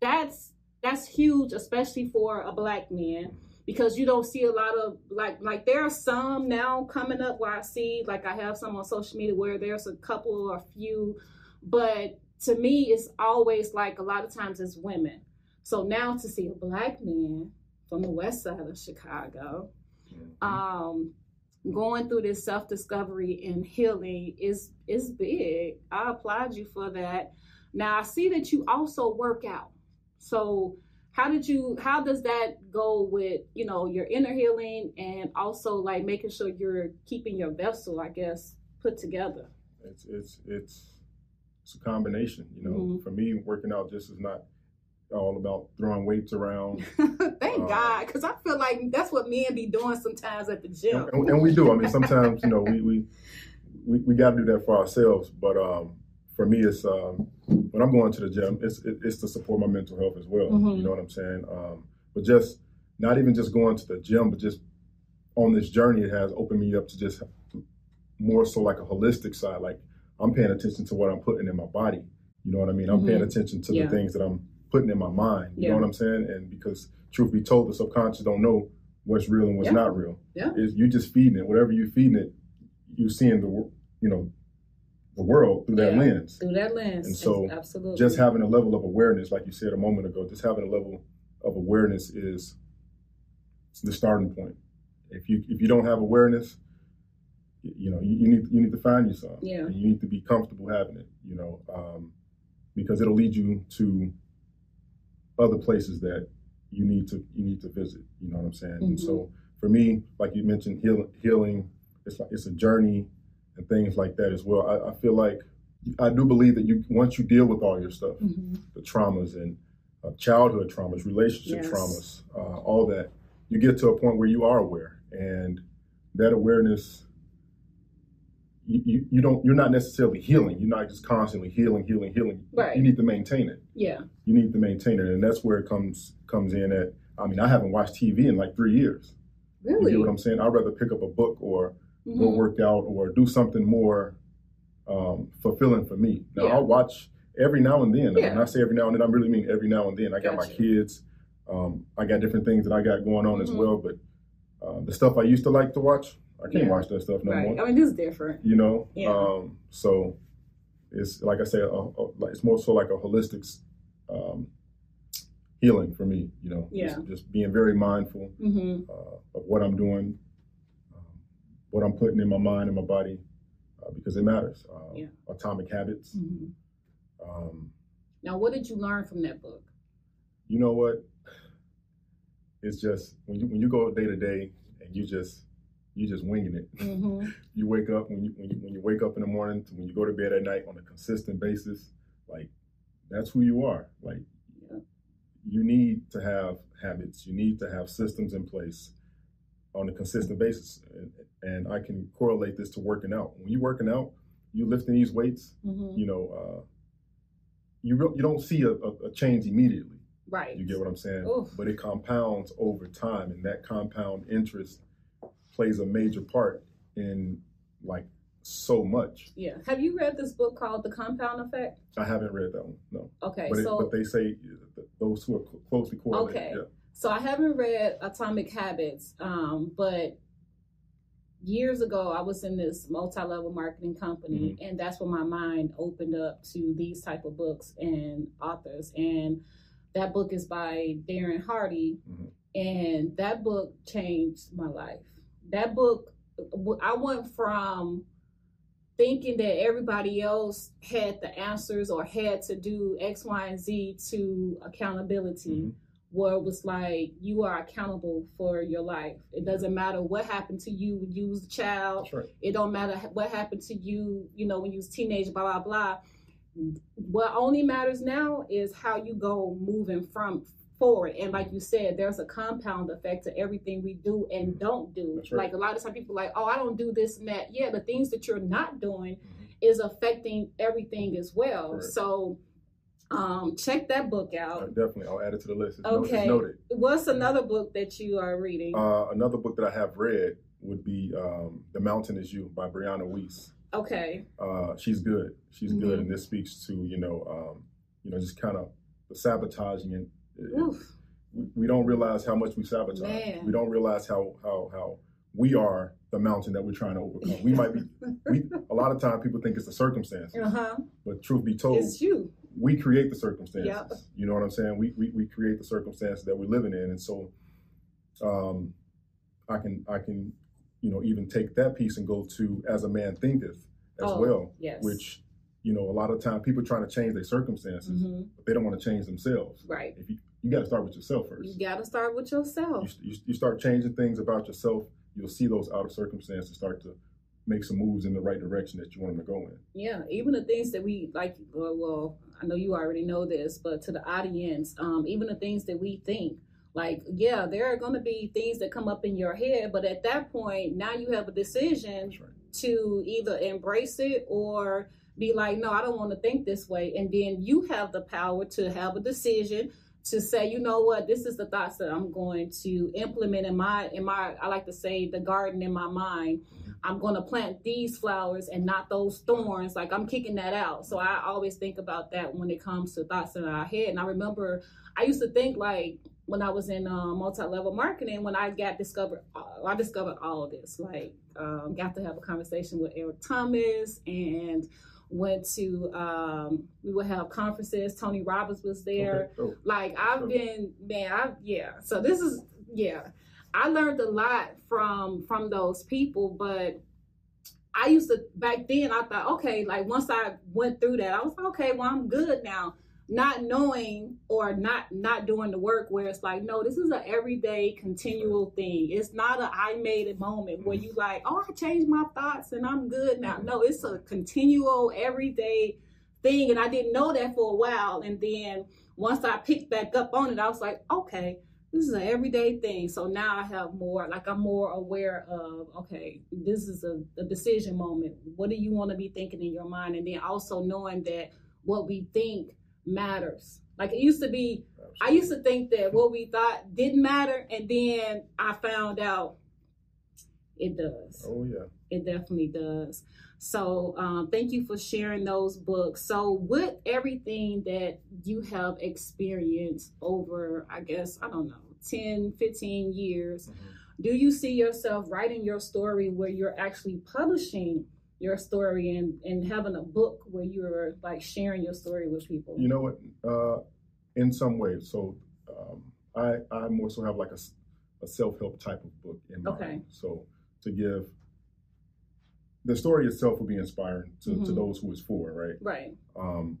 that's that's huge especially for a black man because you don't see a lot of like like there are some now coming up where i see like i have some on social media where there's a couple or a few but to me, it's always like a lot of times it's women. So now to see a black man from the west side of Chicago mm-hmm. um, going through this self discovery and healing is is big. I applaud you for that. Now I see that you also work out. So how did you how does that go with you know your inner healing and also like making sure you're keeping your vessel i guess put together it's it's it's it's a combination. You know, mm-hmm. for me, working out just is not all about throwing weights around. [laughs] Thank uh, God, because I feel like that's what men be doing sometimes at the gym. And, and we do. I mean, sometimes you know we we we, we got to do that for ourselves. But um, for me, it's um, when I'm going to the gym, it's it, it's to support my mental health as well. Mm-hmm. You know what I'm saying? Um, but just not even just going to the gym, but just on this journey, it has opened me up to just more so like a holistic side, like I'm paying attention to what I'm putting in my body. You know what I mean? I'm mm-hmm. paying attention to yeah. the things that I'm putting in my mind. You yeah. know what I'm saying? And because truth be told, the subconscious don't know what's real and what's yeah. not real. Yeah. Is you just feeding it. Whatever you're feeding it, you're seeing the you know the world through that lens. Through that lens. And so absolutely just having a level of awareness, like you said a moment ago, just having a level of awareness is the starting point. If you if you don't have awareness, you know, you, you, need you need to find yourself. Yeah. you need to be comfortable having it. You know, um, because it'll lead you to other places that you need to you need to visit. You know what I'm saying? Mm-hmm. And so for me, like you mentioned, healing healing it's like it's a journey and things like that as well. I, I feel like I do believe that you once you deal with all your stuff, mm-hmm. the traumas and uh, childhood traumas, relationship yes. traumas, uh, all that, you get to a point where you are aware, and that awareness you, you don't you're not necessarily healing. You're not just constantly healing, healing, healing. Right. You need to maintain it. Yeah. You need to maintain it, and that's where it comes comes in. At I mean, I haven't watched TV in like three years. Really? You know what I'm saying? I'd rather pick up a book or mm-hmm. go work out or do something more um, fulfilling for me. Now yeah. I'll watch every now and then. Yeah. When I say every now and then, I really mean every now and then. I got gotcha. my kids. Um, I got different things that I got going on mm-hmm. as well, but uh, the stuff I used to like to watch, I can't yeah. watch that stuff no right. more. I mean, it's different. You know, yeah. um, so it's like I said, a, a, it's more so like a holistic um, healing for me. You know, yeah. just, just being very mindful mm-hmm. uh, of what I'm doing, um, what I'm putting in my mind and my body, uh, because it matters. Uh, yeah. Atomic Habits. Mm-hmm. Um, now, what did you learn from that book? You know what? It's just when you when you go day to day and you just you just winging it. Mm-hmm. [laughs] you wake up when you, when you when you wake up in the morning to when you go to bed at night on a consistent basis. Like that's who you are. Like yeah. you need to have habits. You need to have systems in place on a consistent basis. And, and I can correlate this to working out. When you're working out, you're lifting these weights. Mm-hmm. You know, uh, you re- you don't see a, a, a change immediately. Right. You get what I'm saying? Oof. But it compounds over time, and that compound interest plays a major part in like so much. Yeah. Have you read this book called The Compound Effect? I haven't read that one. No. Okay. But, so, it, but they say those who are closely correlated. Okay. Yeah. So I haven't read Atomic Habits, um, but years ago I was in this multi-level marketing company, mm-hmm. and that's when my mind opened up to these type of books and authors. And that book is by Darren Hardy, mm-hmm. and that book changed my life that book, I went from thinking that everybody else had the answers or had to do X, Y, and Z to accountability. Mm-hmm where it was like you are accountable for your life. It doesn't matter what happened to you when you was a child. Right. It don't matter what happened to you, you know, when you was a teenager, blah blah blah. What only matters now is how you go moving from forward. And like you said, there's a compound effect to everything we do and don't do. Right. Like a lot of time people like, oh, I don't do this and that. Yeah, the things that you're not doing mm-hmm. is affecting everything as well. Right. So um, check that book out. Uh, definitely, I'll add it to the list. It's okay. Noted. What's another book that you are reading? Uh, another book that I have read would be um, "The Mountain Is You" by Brianna Wiest. Okay. Uh, she's good. She's mm-hmm. good, and this speaks to you know, um, you know, just kind of the sabotaging and. We, we don't realize how much we sabotage. Man. We don't realize how how how we are the mountain that we're trying to overcome. We might be. we a lot of time people think it's the circumstances, uh-huh. but truth be told, it's you we create the circumstances. Yep. You know what I'm saying? We, we we create the circumstances that we're living in, and so um, I can I can you know even take that piece and go to as a man thinketh as oh, well, yes. which you know a lot of time people trying to change their circumstances, mm-hmm. but they don't want to change themselves. Right. If you you got to start with yourself first. You got to start with yourself. You, you, you start changing things about yourself. You'll see those outer circumstances start to make some moves in the right direction that you want them to go in. Yeah, even the things that we like. Well, well I know you already know this, but to the audience, um, even the things that we think. Like, yeah, there are going to be things that come up in your head, but at that point, now you have a decision right. to either embrace it or be like, no, I don't want to think this way. And then you have the power to have a decision to say, you know what, this is the thoughts that I'm going to implement in my in my I like to say the garden in my mind. I'm going to plant these flowers and not those thorns. Like I'm kicking that out. So I always think about that when it comes to thoughts in our head. And I remember I used to think like when I was in uh, multi-level marketing, when I got discovered, uh, I discovered all of this. Like, um, got to have a conversation with Eric Thomas and went to um, we would have conferences. Tony Robbins was there. Okay. Oh. Like I've been, man, I yeah. So this is yeah. I learned a lot from from those people, but I used to back then I thought, okay, like once I went through that, I was like, okay, well I'm good now. Not knowing or not not doing the work where it's like, no, this is an everyday continual thing. It's not a I made a moment where mm-hmm. you like, oh, I changed my thoughts and I'm good now. No, it's a continual everyday thing. And I didn't know that for a while. And then once I picked back up on it, I was like, okay, this is an everyday thing. So now I have more, like I'm more aware of, okay, this is a, a decision moment. What do you want to be thinking in your mind? And then also knowing that what we think matters. Like it used to be, Absolutely. I used to think that what we thought didn't matter. And then I found out it does. Oh, yeah. It definitely does. So um, thank you for sharing those books. So with everything that you have experienced over, I guess, I don't know, 10, 15 years, mm-hmm. do you see yourself writing your story where you're actually publishing your story and, and having a book where you're like sharing your story with people? You know what? Uh, in some ways. So um, I, I more so have like a, a self-help type of book in mind. Okay. So to give the story itself will be inspiring to, mm-hmm. to those who it's for, right? Right. Um,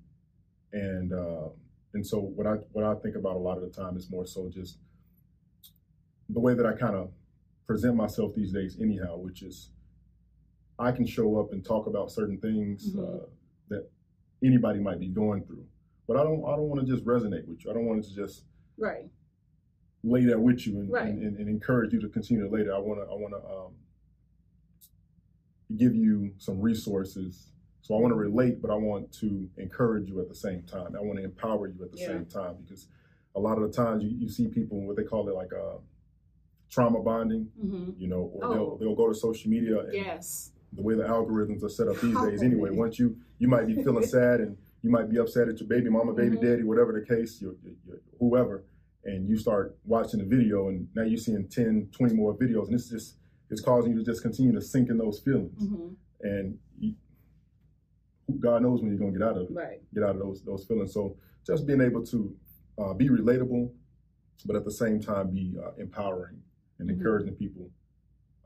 and uh, and so what I what I think about a lot of the time is more so just the way that I kind of present myself these days, anyhow, which is I can show up and talk about certain things mm-hmm. uh, that anybody might be going through, but I don't I don't want to just resonate with you. I don't want to just right lay that with you and, right. and, and, and, encourage you to continue to lay that. I want to I want to um, give you some resources. So I want to relate, but I want to encourage you at the same time. I want to empower you at the yeah. same time because a lot of the times you, you see people what they call it like uh, trauma bonding, mm-hmm. you know, or oh. they'll they'll go to social media and yes. The way the algorithms are set up these days anyway. Once you you might be feeling [laughs] sad and you might be upset at your baby mama, baby mm-hmm. daddy, whatever the case, your, your, your, whoever, and you start watching the video and now you're seeing 10, 20 more videos and it's just it's causing you to just continue to sink in those feelings. Mm-hmm. And you, God knows when you're going to get out of it, right. get out of those those feelings. So just being able to uh, be relatable, but at the same time be uh, empowering and mm-hmm. encouraging people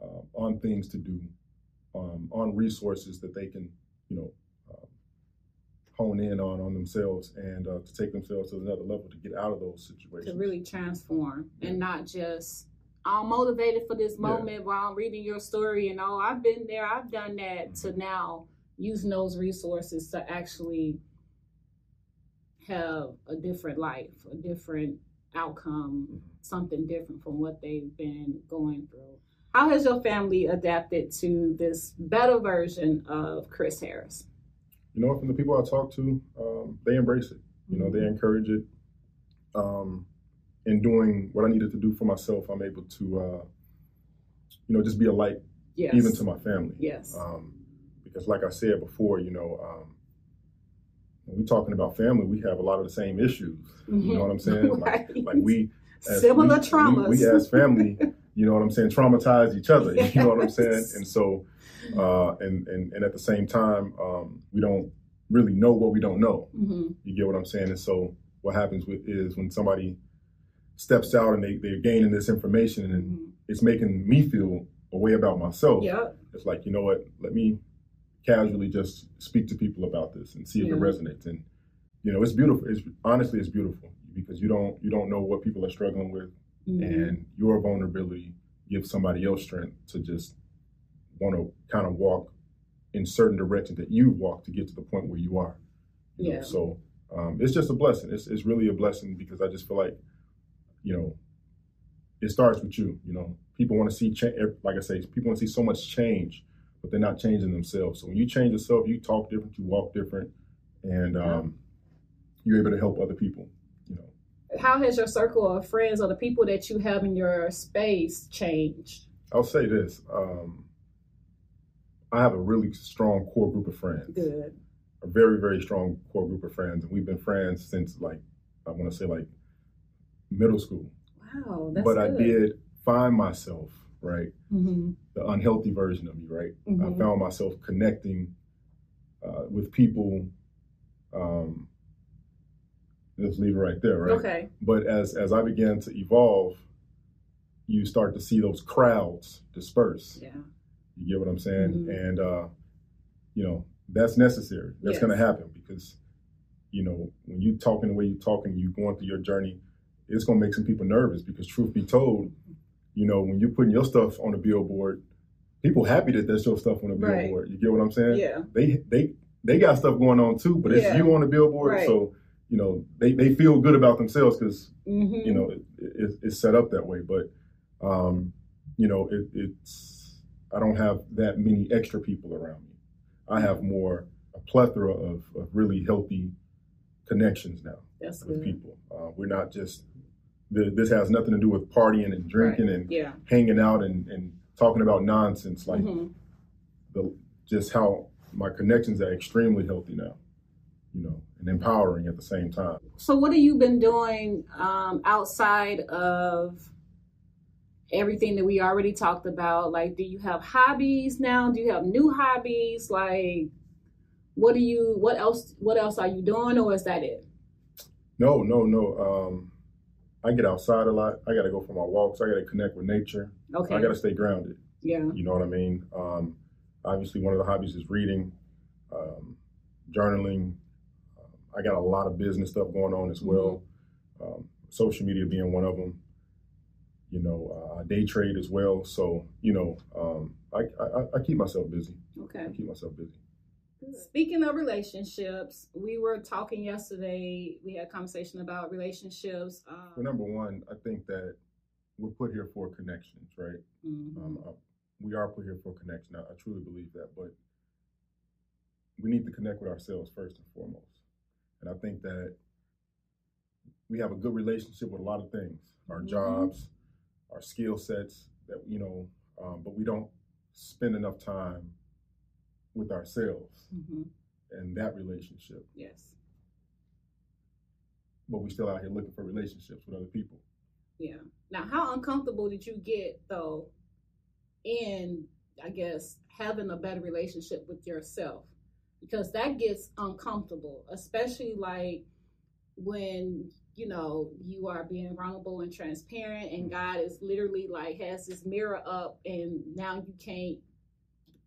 uh, on things to do, um, on resources that they can, you know, uh, hone in on on themselves and uh, to take themselves to another level to get out of those situations. To really transform yeah. and not just I'm motivated for this moment yeah. while I'm reading your story and oh I've been there, I've done that mm-hmm. to now using those resources to actually have a different life, a different outcome, mm-hmm. something different from what they've been going through. How has your family adapted to this better version of Chris Harris? You know, from the people I talk to, um, they embrace it. You know, they mm-hmm. encourage it. Um, in doing what I needed to do for myself, I'm able to, uh, you know, just be a light, yes. even to my family. Yes. Um, because, like I said before, you know, um, when we're talking about family, we have a lot of the same issues. Mm-hmm. You know what I'm saying? right. [laughs] like, like we similar we, traumas. We, we, as family, [laughs] you know what I'm saying, traumatize each other. Yes. You know what I'm [laughs] saying? And so, uh, and and and at the same time, um, we don't really know what we don't know. Mm-hmm. You get what I'm saying? And so, what happens with is when somebody steps out and they they're gaining this information and mm-hmm. it's making me feel a way about myself. Yeah. It's like you know what? Let me casually just speak to people about this and see if yeah. it resonates. And you know, it's beautiful. It's honestly, it's beautiful because you don't you don't know what people are struggling with, mm-hmm. and your vulnerability gives somebody else strength to just want to kind of walk in certain directions that you walk to get to the point where you are. You yeah. Know? So um, it's just a blessing. It's it's really a blessing because I just feel like, you know, it starts with you. You know, people want to see change. Like I say, people want to see so much change but they're not changing themselves. So when you change yourself, you talk different, you walk different, and um, you're able to help other people. How has your circle of friends or the people that you have in your space changed? I'll say this: um, I have a really strong core group of friends. Good. A very very strong core group of friends, and we've been friends since like I want to say like middle school. Wow, that's But good. I did find myself right? Mm-hmm. The unhealthy version of me, right? Mm-hmm. I found myself connecting uh, with people. Um, let's leave it right there, right? Okay. But as as I began to evolve, you start to see those crowds disperse. Yeah. You get what I'm saying? Mm-hmm. And uh, you know that's necessary. That's yes. going to happen because you know when you talking the way you're talking, you're going through your journey, it's going to make some people nervous because truth be told, you know, when you're putting your stuff on a billboard, people happy that there's your stuff on a billboard. Right. You get what I'm saying? Yeah. They they they got stuff going on too, but it's yeah. you on the billboard, right. so you know they, they feel good about themselves because mm-hmm. you know it, it, it's set up that way. But um, you know it, it's I don't have that many extra people around me. I have more a plethora of, of really healthy connections now That's with good. people. Uh, we're not just this has nothing to do with partying and drinking right. and yeah. hanging out and, and talking about nonsense. Like mm-hmm. the just how my connections are extremely healthy now, you know, and empowering at the same time. So, what have you been doing um, outside of everything that we already talked about? Like, do you have hobbies now? Do you have new hobbies? Like, what do you? What else? What else are you doing, or is that it? No, no, no. Um, I get outside a lot. I got to go for my walks. I got to connect with nature. Okay. I got to stay grounded. Yeah. You know what I mean? Um, obviously, one of the hobbies is reading, um, journaling. I got a lot of business stuff going on as well. Mm-hmm. Um, social media being one of them. You know, uh, day trade as well. So, you know, um, I, I, I keep myself busy. Okay. I keep myself busy. Speaking of relationships, we were talking yesterday. We had a conversation about relationships. Um, well, number one, I think that we're put here for connections, right? Mm-hmm. Um, uh, we are put here for connection. I, I truly believe that, but we need to connect with ourselves first and foremost. And I think that we have a good relationship with a lot of things, our mm-hmm. jobs, our skill sets that you know, um, but we don't spend enough time with ourselves mm-hmm. and that relationship. Yes. But we still out here looking for relationships with other people. Yeah. Now, how uncomfortable did you get though in, I guess, having a better relationship with yourself? Because that gets uncomfortable, especially like when you know, you are being vulnerable and transparent, and mm-hmm. God is literally like has this mirror up, and now you can't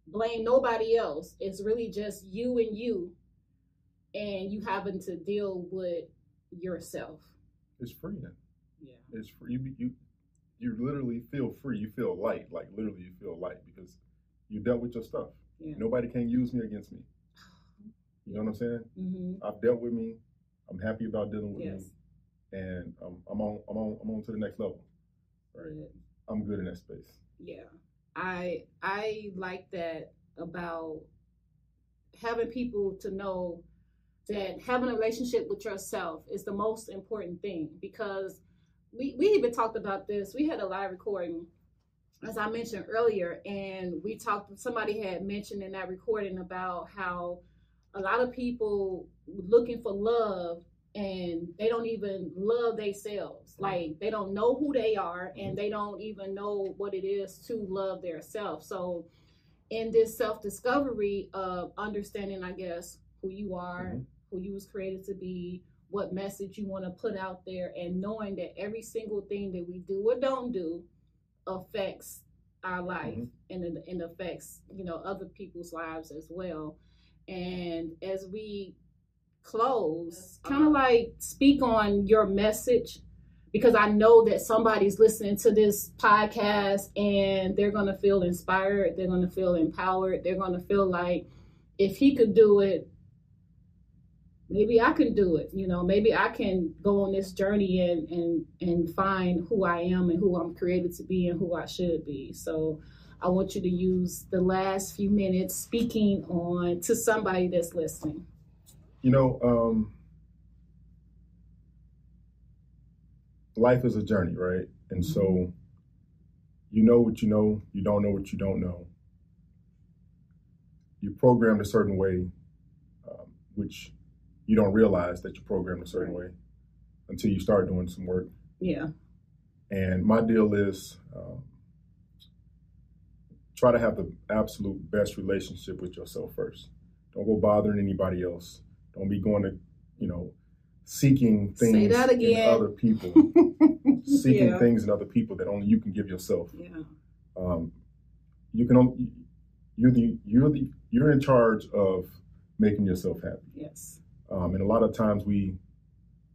blame nobody else. It's really just you and you, and you having to deal with yourself. It's freeing. Yeah. It's free. You, you you literally feel free. You feel light. Like literally, you feel light because you dealt with your stuff. Yeah. Nobody can use me against me. You know what I'm saying? hmm I've dealt with me. I'm happy about dealing with Yes. me, and um, I'm on. I'm on. I'm on to the next level. Right. Good. I'm good in that space. Yeah. I I like that about having people to know that having a relationship with yourself is the most important thing because we, we even talked about this. We had a live recording, as I mentioned earlier, and we talked somebody had mentioned in that recording about how a lot of people looking for love and they don't even love themselves. Like they don't know who they are and they don't even know what it is to love their self. So in this self-discovery of understanding, I guess, who you are, Mhm. who you was created to be, what message you want to put out there, and knowing that every single thing that we do or don't do affects our life Mhm. and it, and affects you know other people's lives as well. And as we close, kind of like speak on your message because I know that somebody's listening to this podcast and they're going to feel inspired, they're going to feel empowered, they're going to feel like if he could do it, maybe I can do it. You know, maybe I can go on this journey and and and find who I am and who I'm created to be and who I should be. So I want you to use the last few minutes speaking on to somebody that's listening. You know, um, life is a journey, right? And so you know what you know, you don't know what you don't know. You're programmed a certain way, um, which you don't realize that you're programmed a certain way until you start doing some work. Yeah. And my deal is um, try to have the absolute best relationship with yourself first. Don't go bothering anybody else. Don't be going to, you know, seeking things in other people, [laughs] seeking yeah. things in other people that only you can give yourself. Yeah. Um, you can only you're the you're the you're in charge of making yourself happy. Yes. Um, and a lot of times we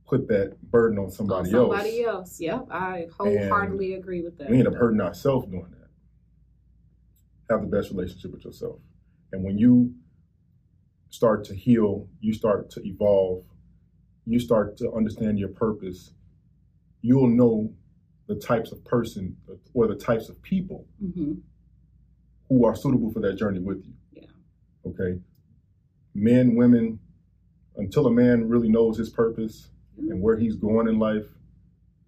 put that burden on somebody, else. On somebody else. else. Yep. I wholeheartedly agree with that. We end up hurting ourselves doing that. Have the best relationship with yourself. And when you start to heal, you start to evolve, you start to understand your purpose, you'll know the types of person or the types of people hmm who are suitable for that journey with you. Yeah. Okay. Men, women, until a man really knows his purpose and where he's going in life,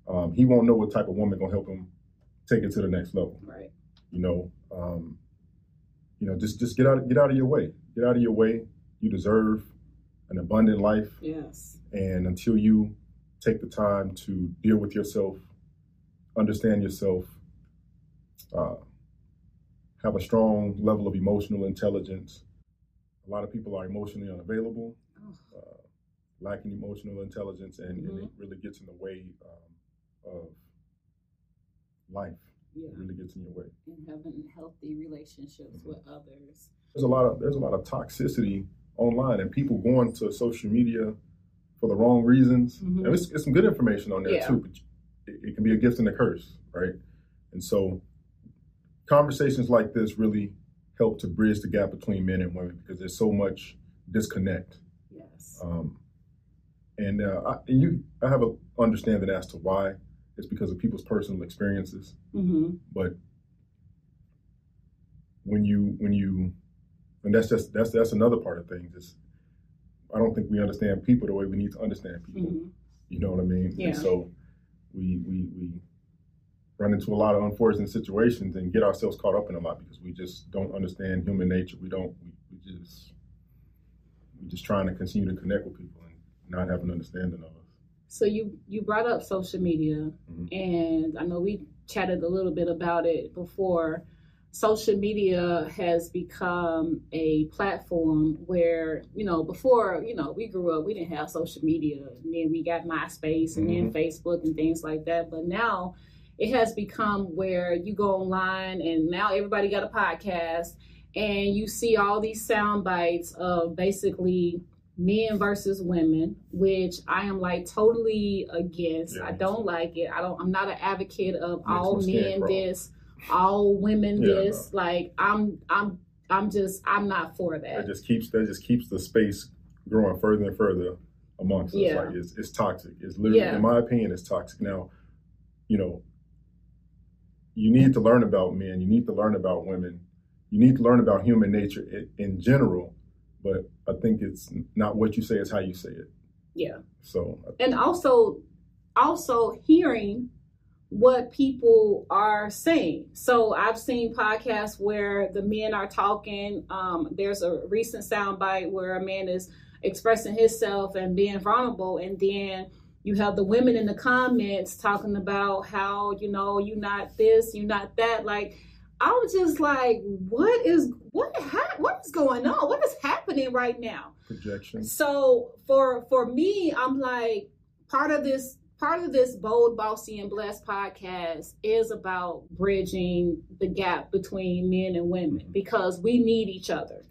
um, he won't know what type of woman gonna help him take it to the next level. Right. You know, um, you know, just just get out get out of your way. Get out of your way. You deserve an abundant life, Yes. and until you take the time to deal with yourself, understand yourself, uh, have a strong level of emotional intelligence. A lot of people are emotionally unavailable, Oh, uh, lacking emotional intelligence, and, and Mhm. it really gets in the way um, of life. Yeah. It really gets in your way. And having healthy relationships Mhm. with others. There's a lot of there's a lot of toxicity online, and people going to social media for the wrong reasons. Mhm. And it's, it's some good information on there Yeah. too, but it, it can be a gift and a curse, right? And so, conversations like this really help to bridge the gap between men and women because there's so much disconnect. Yes. Um, and uh, I, and you, I have a understanding as to why. It's because of people's personal experiences. hmm But when you when you and that's just that's that's another part of things is I don't think we understand people the way we need to understand people. hmm You know what I mean? Yeah. And so we we we run into a lot of unfortunate situations and get ourselves caught up in a lot because we just don't understand human nature. We don't we, we just we're just trying to continue to connect with people and not have an understanding of us. So you you brought up social media, Mhm. and I know we chatted a little bit about it before. social media has become a platform where you know before you know we grew up we didn't have social media and then we got myspace and mm-hmm. then facebook and things like that but now it has become where you go online and now everybody got a podcast and you see all these sound bites of basically men versus women which i am like totally against yeah, i don't like it i don't i'm not an advocate of all men this all women yeah, this. No. Like I'm I'm I'm just I'm not for that. That just keeps that just keeps the space growing further and further amongst us. Like it's it's toxic. It's literally yeah. in my opinion it's toxic. Now, you know, you need to learn about men, you need to learn about women, you need to learn about human nature in general, but I think it's not what you say, it's how you say it. Yeah. So and also also hearing what people are saying. So I've seen podcasts where the men are talking. Um, there's a recent soundbite where a man is expressing himself and being vulnerable, and then you have the women in the comments talking about how you know you're not this, you're not that. Like I was just like, what is what ha- what is going on? What is happening right now? Projection. So for for me, I'm like part of this part of this bold bossy and blessed podcast is about bridging the gap between men and women mm-hmm. because we need each other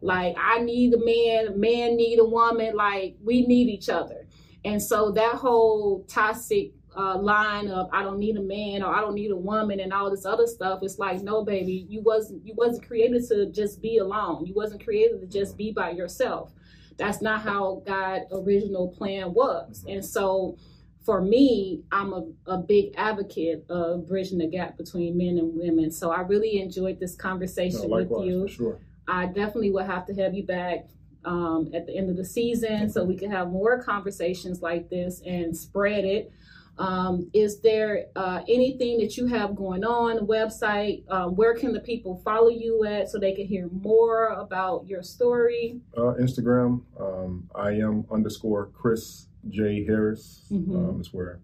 like i need a man man need a woman like we need each other and so that whole toxic uh, line of I don't need a man or I don't need a woman and all this other stuff. It's like no, baby, you wasn't you wasn't created to just be alone. You wasn't created to just be by yourself. That's not how God' original plan was. And so for me, I'm a, a big advocate of bridging the gap between men and women. So I really enjoyed this conversation no, with you. Sure. I definitely will have to have you back um, at the end of the season so we can have more conversations like this and spread it. Um, is there uh, anything that you have going on website um, where can the people follow you at so they can hear more about your story uh, instagram um, i am underscore chris J Harris mm-hmm. um, is where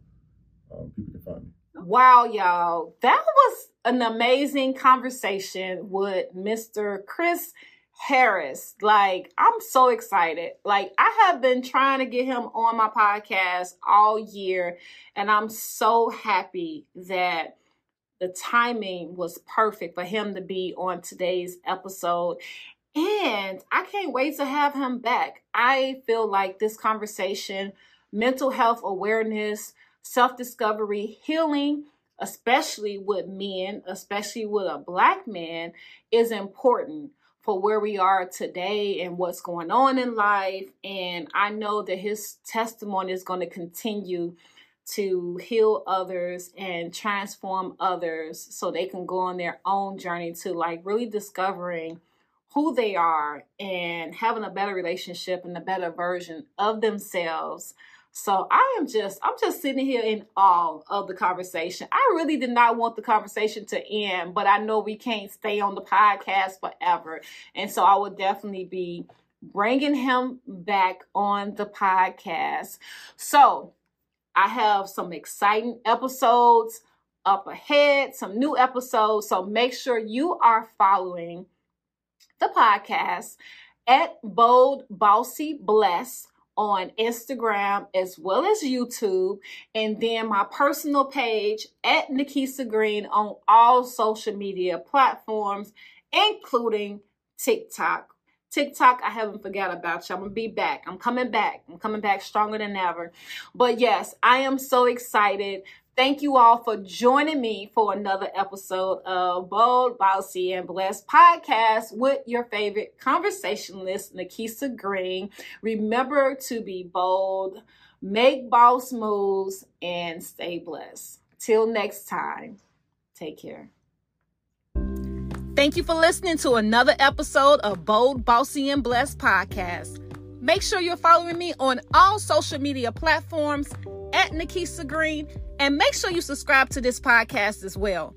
um, people can find me. Wow, y'all. That was an amazing conversation with Mr. Chris Harris. Like, I'm so excited. Like, I have been trying to get him on my podcast all year, and I'm so happy that the timing was perfect for him to be on today's episode. And I can't wait to have him back. I feel like this conversation, mental health awareness, self discovery, healing, especially with men, especially with a black man, is important for where we are today and what's going on in life. And I know that his testimony is going to continue to heal others and transform others so they can go on their own journey to like really discovering who they are and having a better relationship and a better version of themselves. So I am just, I'm just sitting here in awe of the conversation. I really did not want the conversation to end, but I know we can't stay on the podcast forever. And so I would definitely be bringing him back on the podcast. So I have some exciting episodes up ahead, some new episodes. So make sure you are following the podcast at Bold Bossy Bless on Instagram as well as YouTube, and then my personal page at Nikisa Green on all social media platforms, including TikTok. TikTok, I haven't forgot about you. I'm gonna be back. I'm coming back. I'm coming back stronger than ever. But yes, I am so excited Thank you all for joining me for another episode of Bold, Bossy, and Blessed podcast with your favorite conversationalist, Nikisa Green. Remember to be bold, make boss moves, and stay blessed. Till next time, take care. Thank you for listening to another episode of Bold, Bossy, and Blessed podcast. Make sure you're following me on all social media platforms at Nikisa Green and make sure you subscribe to this podcast as well.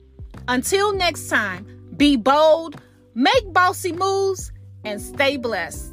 Until next time, be bold, make bossy moves, and stay blessed.